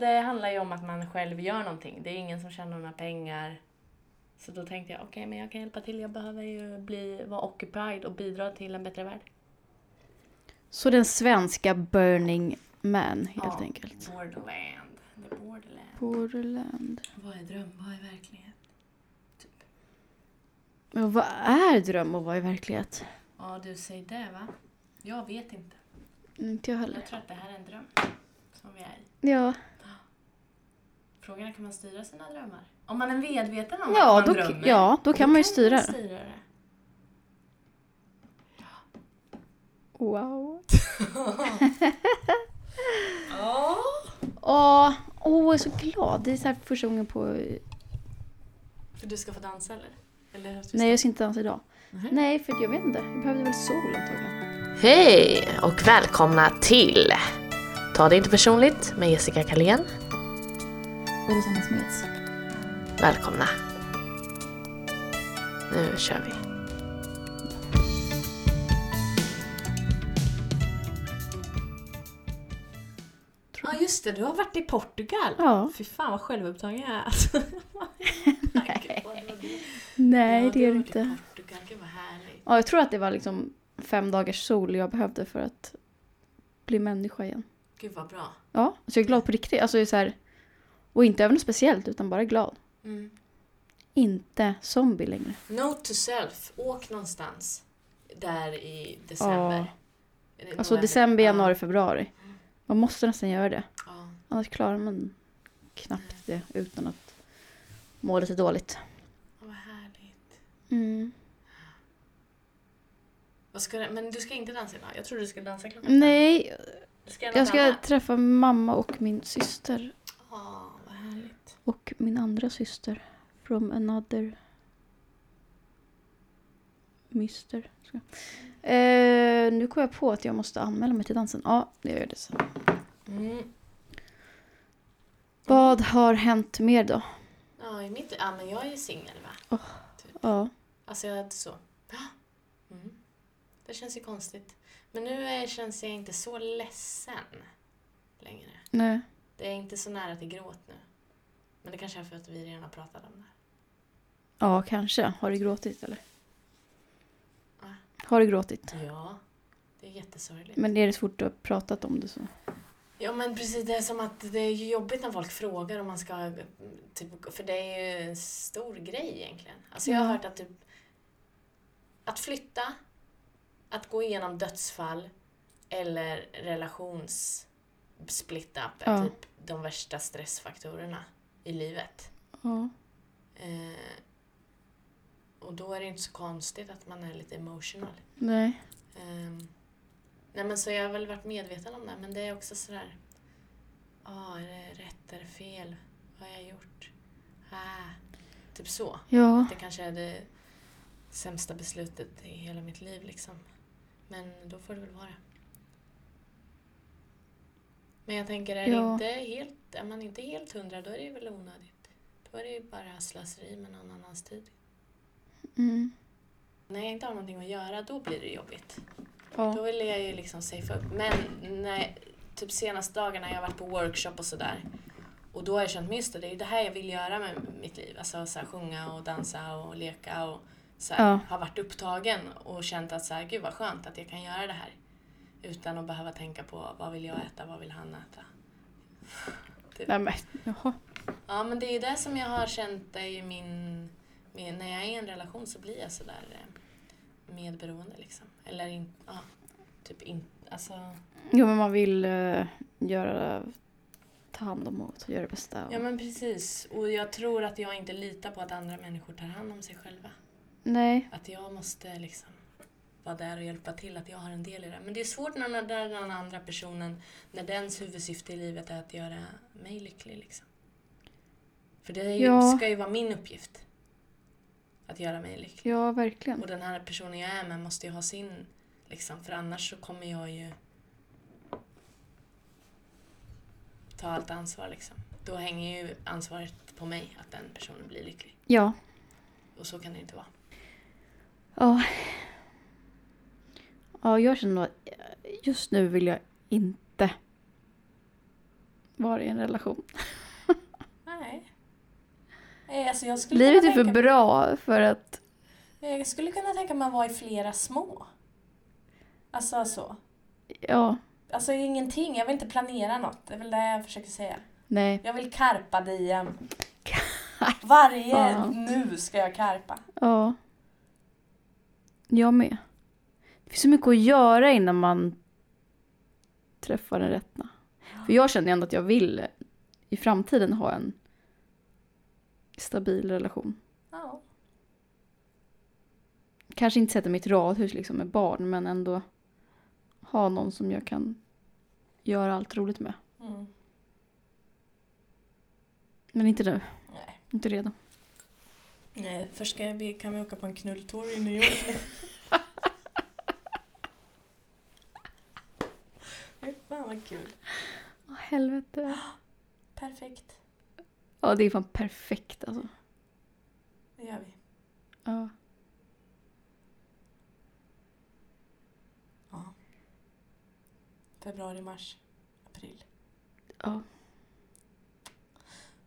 Det handlar ju om att man själv gör någonting. Det är ingen som tjänar några pengar. Så då tänkte jag, okej, men jag kan hjälpa till. Jag behöver ju bli, vara occupied och bidra till en bättre värld. Så den svenska Burning Man helt Ja. enkelt. Borderland. The borderland. Borderland. Vad är dröm? Vad är verklighet? Men vad är dröm och vad är verklighet? Ja, du säger det va? Jag vet inte. Inte jag heller. Jag tror att det här är en dröm. Som vi är i. Ja, Frågan är, kan man styra sina drömmar? Om man är medveten om ja, att man då, drömmer. ja då kan man ju styra det. styra det. Wow. Ja. Åh, åh, jag är så glad. Det är så här första gången på... För du ska få dansa eller? eller Nej, jag ska inte dansa idag. Mhm. Nej, för jag vet inte. Jag behövde väl sol antagligen. Hej och välkomna till Ta det inte personligt med Jessica Kalén. Och Rosanna Smeds. Välkomna. Nu kör vi. Ja just det, du har varit i Portugal. Ja. Fy fan vad självupptagen jag är. Alltså. Nej. Nej, Ja, det du är i inte. Portugal, gud vad härligt. Ja, jag tror att det var liksom fem dagars sol jag behövde för att bli människa igen. Gud vad bra. Ja, så jag är glad på riktigt. Alltså, jag är så här, och inte över något speciellt, utan bara glad. Mm. Inte zombie längre. Note to self, åk någonstans där i december. Ja. Alltså december, Ja. januari, februari. Man måste nästan göra det. Ja. Annars klarar man knappt det utan att må lite dåligt. Vad härligt. Mm. Vad ska du, men du ska inte dansa idag? Jag trodde du skulle dansa klockan. Nej, ska jag ska träffa mamma och min syster. Härligt. Och min andra syster. From another... Mister. Eh, nu kom jag på att jag måste anmäla mig till dansen. Ja, det gör jag det sen. Mm. Vad har hänt mer då? Ja, i mitt, ja, men jag är ju singel va? Ja. Alltså jag är inte så. Mm. Det känns ju konstigt. Men nu är, känns jag inte så ledsen längre. Nej. Det är inte så nära till gråt nu. Men det kanske är för att vi redan har pratat om det. Ja, kanske. Har du gråtit eller? Va? Har du gråtit? Ja, det är jättesorgligt. Men är det svårt att ha pratat om det så? Ja men precis, det är som att det är jobbigt när folk frågar om man ska, typ, för det är ju en stor grej egentligen. Alltså jag har hört att typ, att flytta, att gå igenom dödsfall eller relations-split up är Ja. typ de värsta stressfaktorerna i livet. Ja. Eh, och då är det inte så konstigt att man är lite emotional. Nej. Ehm, nej men så jag har väl varit medveten om det, men det är också sådär... Ja, är det rätt eller fel? Vad har jag gjort? Ah, typ så. Ja. Det kanske är det sämsta beslutet i hela mitt liv liksom. Men då får det väl vara. Men jag tänker, är, det Ja. inte helt, är man inte helt hundra, då är det väl onödigt. Då är det ju bara slöseri med någon annans tid. Mm. När jag inte har någonting att göra, då blir det jobbigt. Då Ja. vill jag ju liksom safea upp. Men när, typ senaste dagarna jag har varit på workshop och sådär. Och då har jag känt, just det, det är det här jag vill göra med mitt liv. Alltså så här, sjunga och dansa och leka och så här, Ja. har varit upptagen och känt att så här, gud vad skönt att jag kan göra det här. Utan att behöva tänka på vad vill jag äta, vad vill han äta. Typ. Nej men, jaha. Ja men det är ju det som jag har känt ju min, min... När jag är i en relation så blir jag sådär eh, medberoende liksom. Eller in, ja, typ in, alltså... Jo men man vill eh, göra, ta hand om och göra det bästa. Och, Ja men precis. Och jag tror att jag inte litar på att andra människor tar hand om sig själva. Nej. Att jag måste liksom vara där och hjälpa till, att jag har en del i det. Men det är svårt när den andra personen, när dens huvudsyfte i livet är att göra mig lycklig liksom. För det ju, Ja. ska ju vara min uppgift. Att göra mig lycklig. Ja verkligen. Och den här personen jag är med måste ju ha sin, liksom, för annars så kommer jag ju ta allt ansvar liksom. Då hänger ju ansvaret på mig att den personen blir lycklig. Ja. Och så kan det inte vara. Ja. Ja jag känner att just nu vill jag inte vara i en relation. Nej. Nej, Alltså jag skulle Livet är för tänka- bra för att... Jag skulle kunna tänka mig att vara i flera små. Alltså så. Ja, Alltså ingenting, jag vill inte planera något. Det är väl det jag försöker säga. nej. Jag vill karpa diem. Varje Ja. nu ska jag karpa. Ja. Jag med. Det finns så mycket att göra innan man träffar den rätta. För jag känner ändå att jag vill i framtiden ha en stabil relation. Ja. Kanske inte sätta mitt radhus liksom med barn, men ändå ha någon som jag kan göra allt roligt med. Mm. Men inte nu. Nej. Inte redo. Nej, först ska vi, kan vi åka på en knulltour i New York. Fy Fan vad kul. Åh, helvete. Perfekt. Ja, det är fan perfekt alltså. Det gör vi. Ja. Ja. Februari, mars, april. Ja.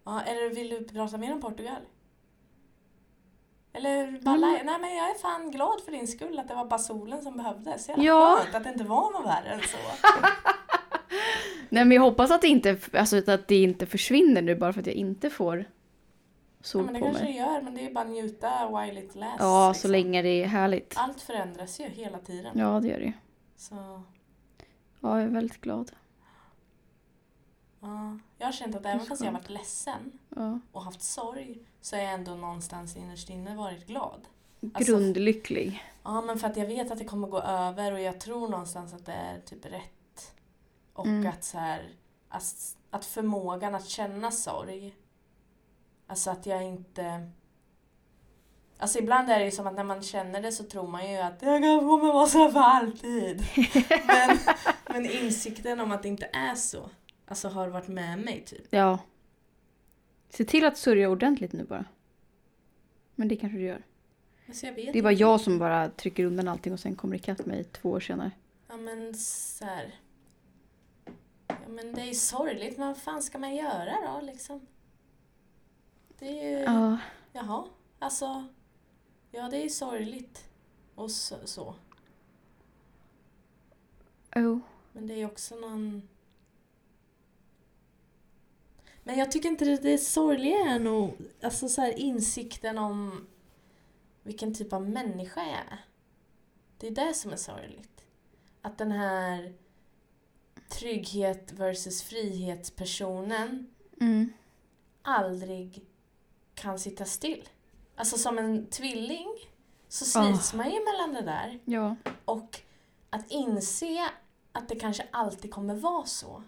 Ja, eller vill du prata mer om Portugal? Eller bara Mm. li- Nej men jag är fan glad för din skull att det var bara solen som behövdes. Jävla Ja. skönt att det inte var något värre än så. Nej men jag hoppas att det inte, alltså, att det inte försvinner nu bara för att jag inte får Ja, sol men det på kanske det mig. gör, men det är bara njuta while it lasts. Ja, liksom. så länge det är härligt. Allt förändras ju hela tiden. Ja, det gör det. Så, Ja, jag är väldigt glad. ja. Jag har känt att även fast jag har varit ledsen Ja. och haft sorg så är jag ändå någonstans innerst inne varit glad. Alltså- Grundlycklig. Ja, men för att jag vet att det kommer gå över och jag tror någonstans att det är typ rätt. Och Mm. att så här, att, att förmågan att känna sorg. Alltså att jag inte... Alltså ibland är det ju som att när man känner det så tror man ju att jag kommer vara så här för alltid. men, men insikten om att det inte är så, alltså har varit med mig typ. Ja. Se till att sörja ordentligt nu bara. Men det kanske du gör. Alltså Det är bara inte. jag som bara trycker undan allting och sen kommer ikapp mig två år senare. Ja men så här. Men det är ju sorgligt, men vad fan ska man göra då liksom? Det är ju... Ja. Jaha, alltså. Ja det är ju sorgligt. Och så, så. Oh. Men det är ju också någon... Men jag tycker inte det, det sorgliga är nog alltså så här insikten om vilken typ av människa jag är. Det är det som är sorgligt. Att den här trygghet versus frihetspersonen Mm. aldrig kan sitta still. Alltså som en tvilling så slits man ju mellan det där Ja. och att inse att det kanske alltid kommer vara så.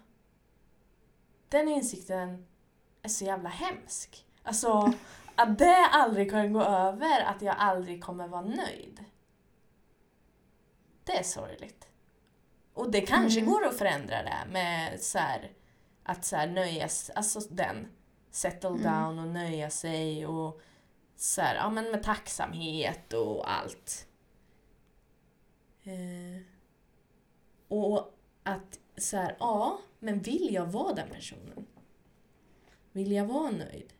Den insikten är så jävla hemsk. Alltså, att det aldrig kan gå över, att jag aldrig kommer vara nöjd. Det är sorgligt. Och det kanske Mm. går att förändra det med så här, att så här nöjas, alltså den, settle Mm. down och nöja sig och så här, ja men med tacksamhet och allt. Eh, och att så här, ja, men vill jag vara den personen? Vill jag vara nöjd?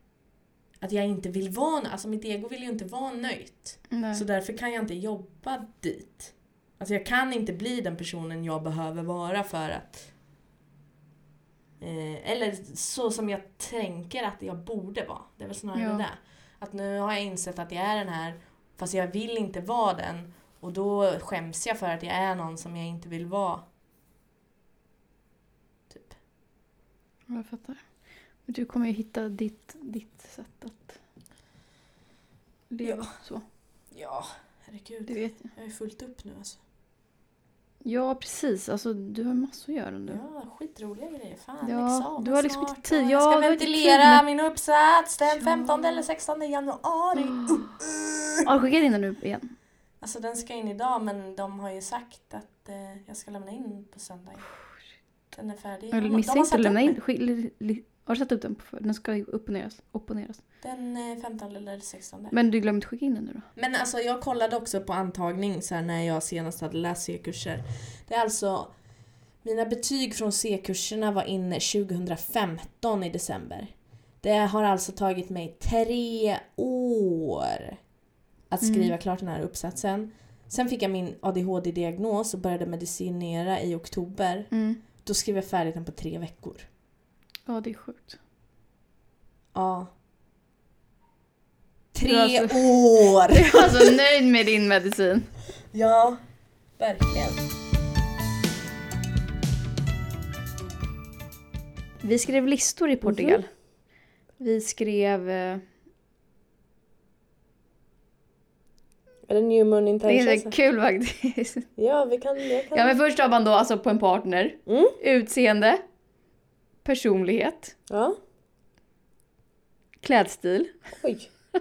Att jag inte vill vara alltså mitt ego vill ju inte vara nöjt. Nej. Så därför kan jag inte jobba dit. Alltså jag kan inte bli den personen jag behöver vara för att... Eh, eller så som jag tänker att jag borde vara. Det är väl snarare Ja. det. Att nu har jag insett att jag är den här, fast jag vill inte vara den. Och då skäms jag för att jag är någon som jag inte vill vara. Typ. Jag fattar. Men du kommer ju hitta ditt, ditt sätt att leva så. Ja, herregud. Det vet jag. Jag är fullt upp nu alltså. Ja, precis. Alltså, du har massor att göra nu. Ja, skitroliga grejer. Fan, Ja, examen du har liksom snart inte tid. Ja, jag ska ventilera min uppsats den Ja. 15 eller 16 januari. Mm. Har du skickat in den nu igen? Alltså den ska in idag men de har ju sagt att eh, jag ska lämna in på söndag. Den är färdig. Eller missa inte att lämna in. Har du satt upp den? På, den ska ju opponeras. opponeras. Den eh, 15 eller 16. Men du glömde skicka in den nu då? Men alltså jag kollade också på antagning så när jag senast hade läst C-kurser. Det är alltså Mina betyg från C-kurserna var inne 2015 i december. Det har alltså tagit mig tre år att skriva Mm. klart den här uppsatsen. Sen fick jag min ADHD-diagnos och började medicinera i oktober. Mm. Då skrev jag färdigt den på tre veckor. Ja, det är sjukt. Ja. Du Tre alltså- år! Jag är alltså nöjd med din medicin. Ja, verkligen. Vi skrev listor i Portugal. Mhm. Vi skrev... eh, Är det New Moon Det Intentions? är kul faktiskt. Ja, vi kan... Jag kan. Ja men först har man då alltså på en partner. Mm. Utseende. Personlighet. Ja. Klädstil. Oj.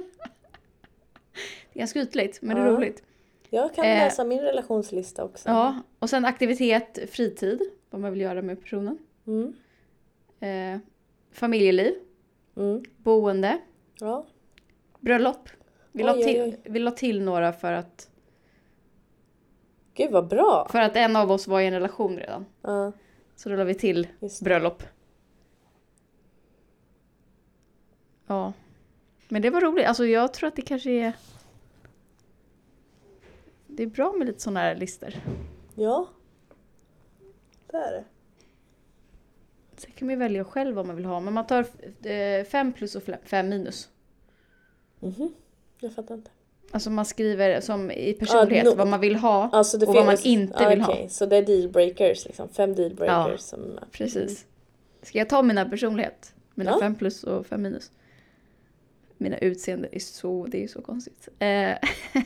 Det är ganska ytligt men det är Ja. roligt. Jag kan Eh. läsa min relationslista också. Ja, och sen aktivitet, fritid. Vad man vill göra med personen. Mm. Eh, familjeliv. Mm. Boende. Ja. Bröllop. Vi Oj, la, oj, till, oj. vi la till några för att, Gud vad bra. för att en av oss var i en relation redan. Ja, Så då la vi till bröllop. Ja. Men det var roligt. Alltså jag tror att det kanske är... Det är bra med lite sådana här listor. Ja. Det är det. Sen kan man ju välja själv vad man vill ha. Men man tar eh, fem plus och fem minus. Mhm. Jag fattar inte. Alltså man skriver som i personlighet no- vad man vill ha. Alltså Och vad man inte ja, vill ha. okej, Så det är dealbreakers liksom. Fem dealbreakers Ja. som... Precis. Ska jag ta mina personlighet? Mina Ja. fem plus och fem minus. Mina utseende är så, det är så konstigt. Eh,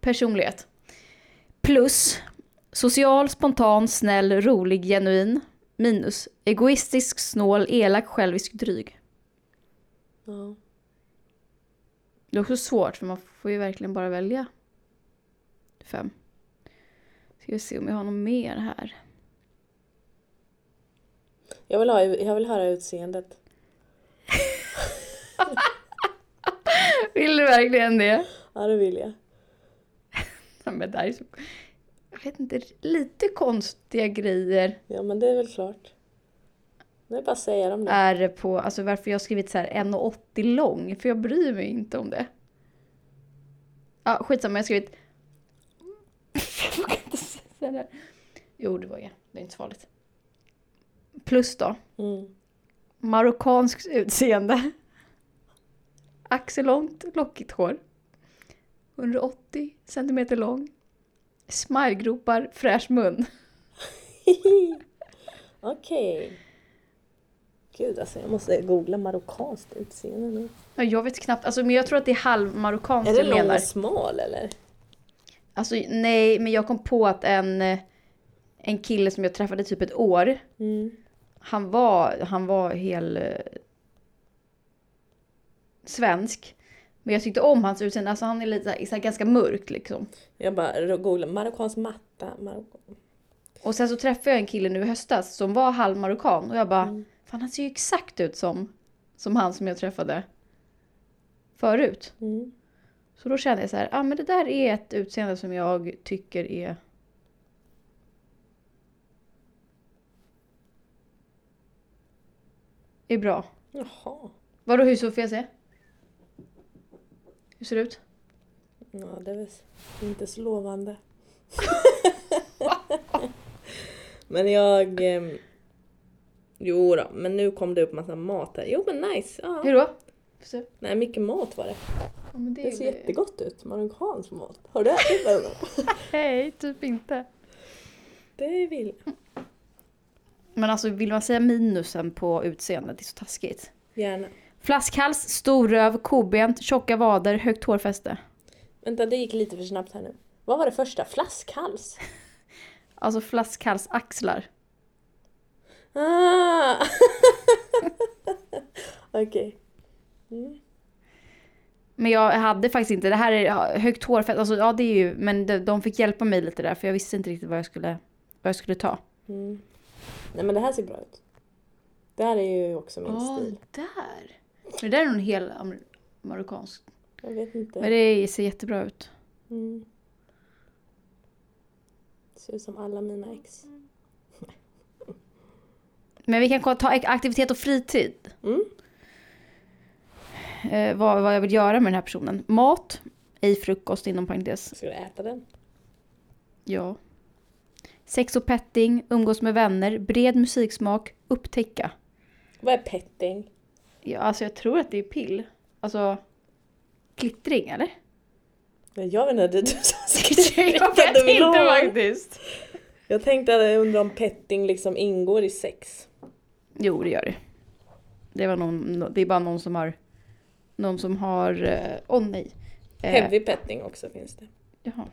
personlighet. Plus. Social, spontan, snäll, rolig, genuin. Minus. Egoistisk, snål, elak, självisk, dryg. Ja. Det är också svårt för man får ju verkligen bara välja fem. Ska vi se om jag har något mer här. Jag, vill ha, jag vill höra utseendet. Vill du verkligen det? Ja, det vill jag. Ja, men det här är så... Jag vet inte, lite konstiga grejer Ja, men det är väl klart. Det är bara att säga dem det. är på, alltså varför jag har skrivit så här 1,80 lång, för jag bryr mig inte om det. Ja, skitsamma, jag har skrivit... Jag vågar inte säga det. Jo, det var jag. Det är inte så farligt. Plus då, Mm. marockanskt utseende. Axellångt, lockigt hår. 180 centimeter lång. Smilegropar, fräsch mun. Okej. Gud alltså, jag måste googla marockanskt utseende nu. Ja, jag vet knappt, alltså, men jag tror att det är halvmarockanskt Är det jag lång menar. och smal eller? Alltså nej, men jag kom på att en, en kille som jag träffade typ ett år, Mm. han var, han var hel eh, svensk. Men jag tyckte om hans utseende, alltså han är lite så här, ganska mörk liksom. Jag bara googlar marockansk matta. Marocko. Och sen så träffade jag en kille nu i höstas som var halvmarockan och jag bara, Mm. fan han ser ju exakt ut som, som han som jag träffade förut. Mm. Så då kände jag så här, ah, men det där är ett utseende som jag tycker är är bra. Jaha. Vadå hur så får jag se? Hur ser det ut? Ja, det är väl inte så lovande. men jag... ehm, Jo då, men nu kom det upp massa mat här. Jo men nice. Ja. Hur då? Se. Nej, mycket mat var det. Ja, men Det ser jättegott ut. Marockansk mat. Har du ätit den? Nej, typ inte. Det vill jag. Men alltså vill man säga minusen på utseendet, det är så taskigt. Gärna. Flaskhals, stor röv, kobent, tjocka vader, högt hårfäste. Vänta, det gick lite för snabbt här nu. Vad var det första? Flaskhals? Alltså flaskhalsaxlar. Ah! Okej. Mm. Men jag hade faktiskt inte, det här är högt hårfäste, alltså ja det är ju, men de, de fick hjälpa mig lite där för jag visste inte riktigt vad jag skulle, vad jag skulle ta. Mm. Nej men det här ser bra ut. Det här är ju också min stil. där! Det där är nog en hel amer- marockansk. Jag vet inte. Men det ser jättebra ut. Mm. Ser ut som alla mina ex. Men vi kan ta aktivitet och fritid. Mm. Eh, vad, vad jag vill göra med den här personen. Mat, ej frukost inom parentes. Ska du äta den? Ja. Sex och petting, umgås med vänner, bred musiksmak, upptäcka. Vad är petting? Ja, alltså jag tror att det är pill. Alltså, klittring eller? Men Jag vet inte, det är du som jag skriver vet inte faktiskt. Jag tänkte att jag undrar om petting liksom ingår i sex. Jo, det gör det. Det, var någon, det är bara någon som har... Någon som har... eh, Åh nej. Eh, Heavy petting också finns det. Jaha.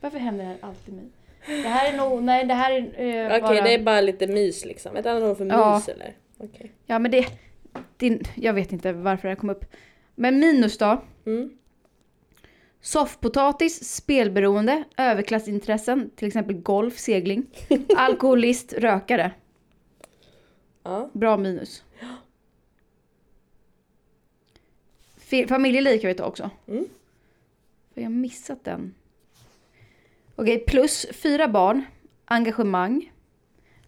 Varför händer det här alltid mig? Det här är nog... Nej, det här är eh, Okej, bara... det är bara lite mys liksom. Ett annat ord för Ja. mys eller? Okej. Ja, men det... det... Jag vet inte varför det kom upp. Men minus då? Mm. Soffpotatis, spelberoende, överklassintressen, till exempel golf, segling, alkoholist, rökare. Ja. Bra minus. Familjeliv kan vi ta också. Mm. För jag har missat den. Okej, plus fyra barn, engagemang,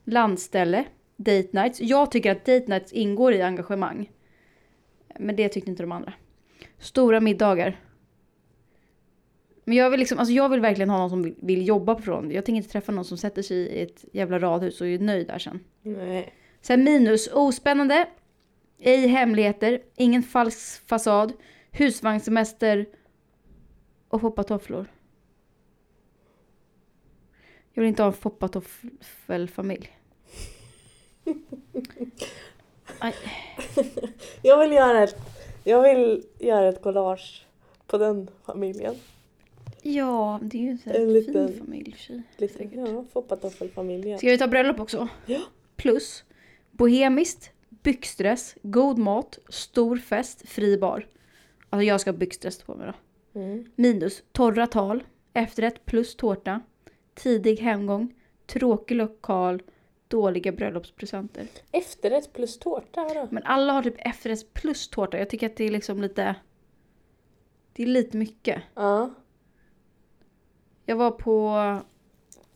landställe, date nights. Jag tycker att date nights ingår i engagemang. Men det tyckte inte de andra. Stora middagar. Men jag vill, liksom, alltså jag vill verkligen ha någon som vill, vill jobba på från. Jag tänker inte träffa någon som sätter sig i ett jävla radhus och är nöjd där sen. Nej. Sen minus, ospännande, ej hemligheter, ingen falsk fasad, husvagnssemester och foppatofflor. Jag vill inte ha en foppatoffelfamilj. Jag vill göra ett, jag vill göra ett collage på den familjen. Ja, det är ju en sån En liten- fin familj i och för sig. Lite, Säkert. ja, foppatoffelfamiljen. Ska vi ta bröllop också? Ja. Plus, bohemiskt, byxdress, god mat, stor fest, fri bar. Alltså jag ska ha byxdress på mig då. Mm. Minus torra tal, efterrätt plus tårta, tidig hemgång, tråkig lokal, dåliga bröllopspresenter. Efterrätt plus tårta, vadå? Men alla har typ efterrätt plus tårta. Jag tycker att det är liksom lite... Det är lite mycket. Ja. Jag var på...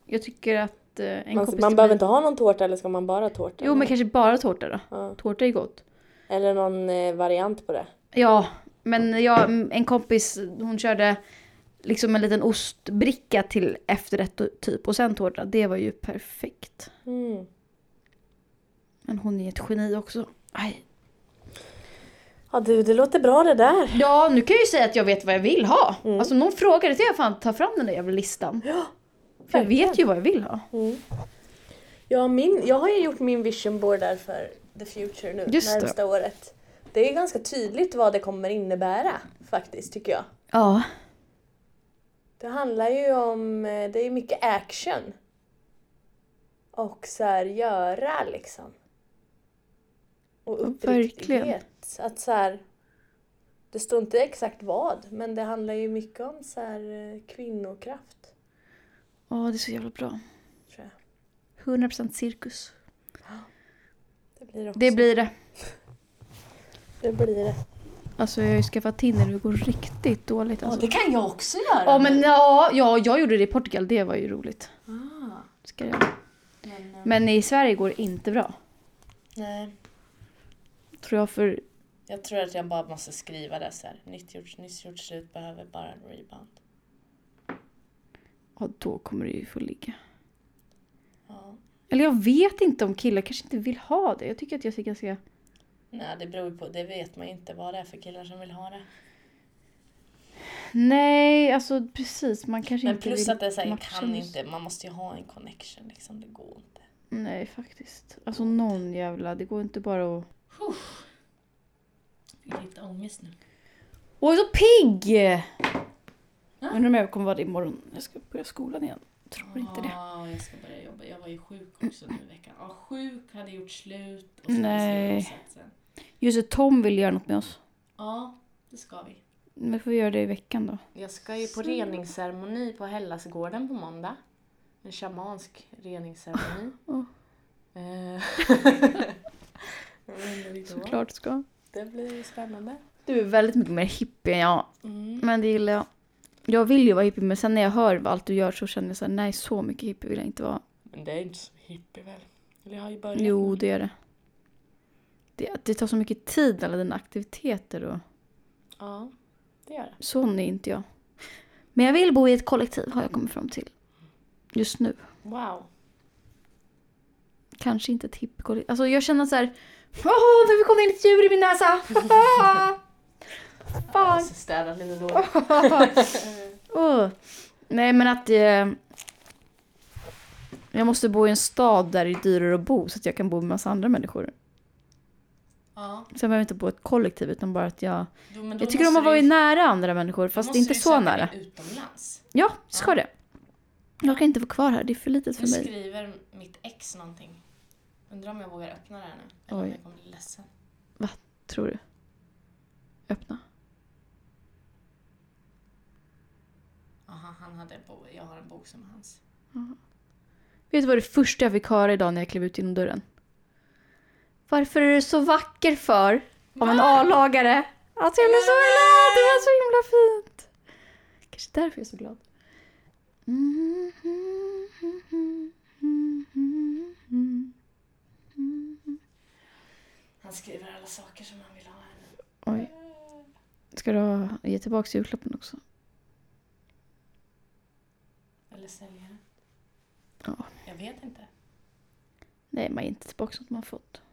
Jag tycker att eh, en Man, kompis man behöver mig- inte ha någon tårta eller ska man bara ha tårta? Jo men kanske bara tårta då. ja. Tårta är gott. Eller någon eh, variant på det. Ja, men jag, en kompis hon körde liksom en liten ostbricka till efterrätt typ och sen tårta. Det var ju perfekt. Mm. Men hon är ett geni också. Aj. Ja du, det låter bra det där. Ja, nu kan jag ju säga att jag vet vad jag vill ha. Mm. Alltså någon frågar det, så jag fan ta fram den där jävla listan. Ja, För jag vet ju vad jag vill ha. Mm. Ja, min, jag har ju gjort min vision board där för the future nu, Just det. närmsta året. Det är ganska tydligt vad det kommer innebära faktiskt, tycker jag. Ja. Det handlar ju om, eh, det är mycket action. Och så här, göra liksom. Och Ja, uppriktighet. Att så här, det står inte exakt vad, men det handlar ju mycket om så här, eh, kvinnokraft. Åh, det är så jävla bra. Tror jag. 100% cirkus. Det blir också. Det blir det. det blir det. Alltså jag har ju skaffat Tinder, det går riktigt dåligt alltså. kan jag också göra. Ja men ja, ja, jag gjorde det i Portugal, det var ju roligt. Ah, Ska jag. men, Men i Sverige går det inte bra. nej. Tror jag för... Jag tror att jag bara måste skriva det så här. Nytt gjort, nyss gjort slut, behöver bara en rebound. Ja, då kommer det ju få ligga. Ja. Eller jag vet inte om killar kanske inte vill ha det. Jag tycker att jag ser ganska... Nej, det beror på. Det vet man ju inte vad det är för killar som vill ha det. Nej, alltså precis. Man kanske Men inte plus vill att det är så här, matcha kan inte. Man måste ju ha en connection liksom. Det går inte. Nej, faktiskt. Alltså någon jävla... Det går inte bara att... Fick lite ångest nu. Åh, så pigg! Undrar om jag kommer vara det imorgon när jag ska börja skolan igen. Tror inte det. Ja, jag ska börja jobba. Jag var ju sjuk också nu i veckan. Ja, sjuk, hade gjort slut. Och så Nej. sen. Just det, Tom vill göra något med oss. Ja, det ska vi. Men får vi göra det i veckan då? Jag ska ju på reningsceremoni på Hellasgården på måndag. En shamansk reningsceremoni. Vad. Såklart ska. Det blir spännande. Du är väldigt mycket mer hippie än jag. Mm. Men det gillar jag. Jag vill ju vara hippie men sen när jag hör allt du gör så känner jag så här, nej så mycket hippie vill jag inte vara. Men det är inte så hippie väl? Eller jag har ju börjat. Jo, det är det. Det. Det tar så mycket tid alla dina aktiviteter och Ja, det gör det. sån är inte jag. Men jag vill bo i ett kollektiv har jag kommit fram till. Just nu. Wow. Kanske inte ett hippiekollektiv. Alltså jag känner så här. Åh, nu kom det in ett djur i min näsa! Jag Fan. måste städa lite då. Åh. Nej men att eh, jag måste bo i en stad där det är dyrare att bo så att jag kan bo med massa andra människor. Ja. Behöver jag inte bo i ett kollektiv utan bara att jag... Då Jag tycker om att vara nära andra människor fast inte så nära. utomlands. Ja, ska Ja. det. Jag kan inte vara kvar här, det är för litet Nu för mig. skriver mitt ex någonting. Undrar om jag vågar öppna det här nu. Eller om Oj. jag kommer bli ledsen. Tror du? Öppna. Aha, han hade. Jag har en bok som är hans. Vet du vad det första jag fick höra idag när jag klev ut genom dörren? Varför är du så vacker för? Av en A-lagare. Alltså jag blev så glad, det var så himla fint. Kanske därför jag är så glad. Han skriver alla saker som han vill ha. Oj. Ska du ha, ge tillbaka julklappen också? Eller sälja. Ja. Jag vet inte. Nej, man ger inte tillbaka sånt man fått.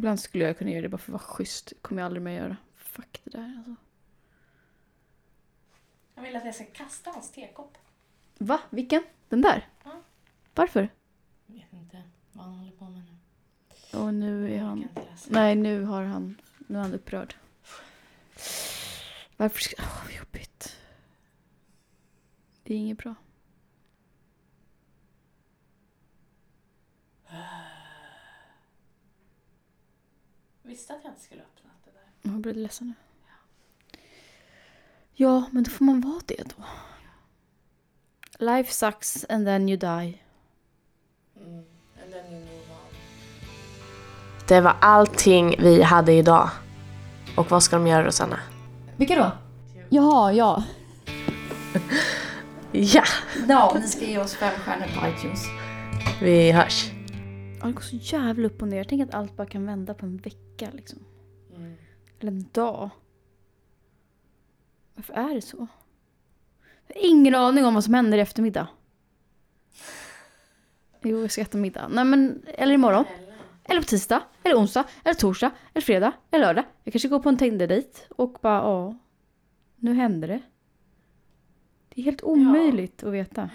Ibland skulle jag kunna göra det bara för att vara schysst. Kommer jag aldrig mer göra. Fuck det där alltså. Han vill att jag ska kasta hans tekopp. Va? Vilken? Den där? Ja. Varför? Jag vet inte vad han håller på med nu. Och nu är Jag han... Nej, nu har han... Nu är han upprörd. Varför ska... Åh, vad jobbigt. Det är inget bra. Visste att jag inte skulle öppna det där. Jag blir ledsen nu. Ja, men då får man vara det då. Life sucks and then you die. Mm. And then you move on. Det var allting vi hade idag. Och vad ska de göra Rosanna? Vilka då? Jaha, ja. Ja! Ja, ni ska ge oss fem stjärnor på iTunes. Vi hörs. Ja, det går så jävla upp och ner. Tänk att allt bara kan vända på en vecka liksom. Eller en dag. Varför är det så? Jag har ingen aning om vad som händer i eftermiddag. Jo, jag ska äta middag. Nej men, eller imorgon. Eller på tisdag. Eller onsdag. Eller torsdag. Eller fredag. Eller lördag. Jag kanske går på en Tinder-dejt och bara, ja. Nu händer det. Det är helt omöjligt att veta.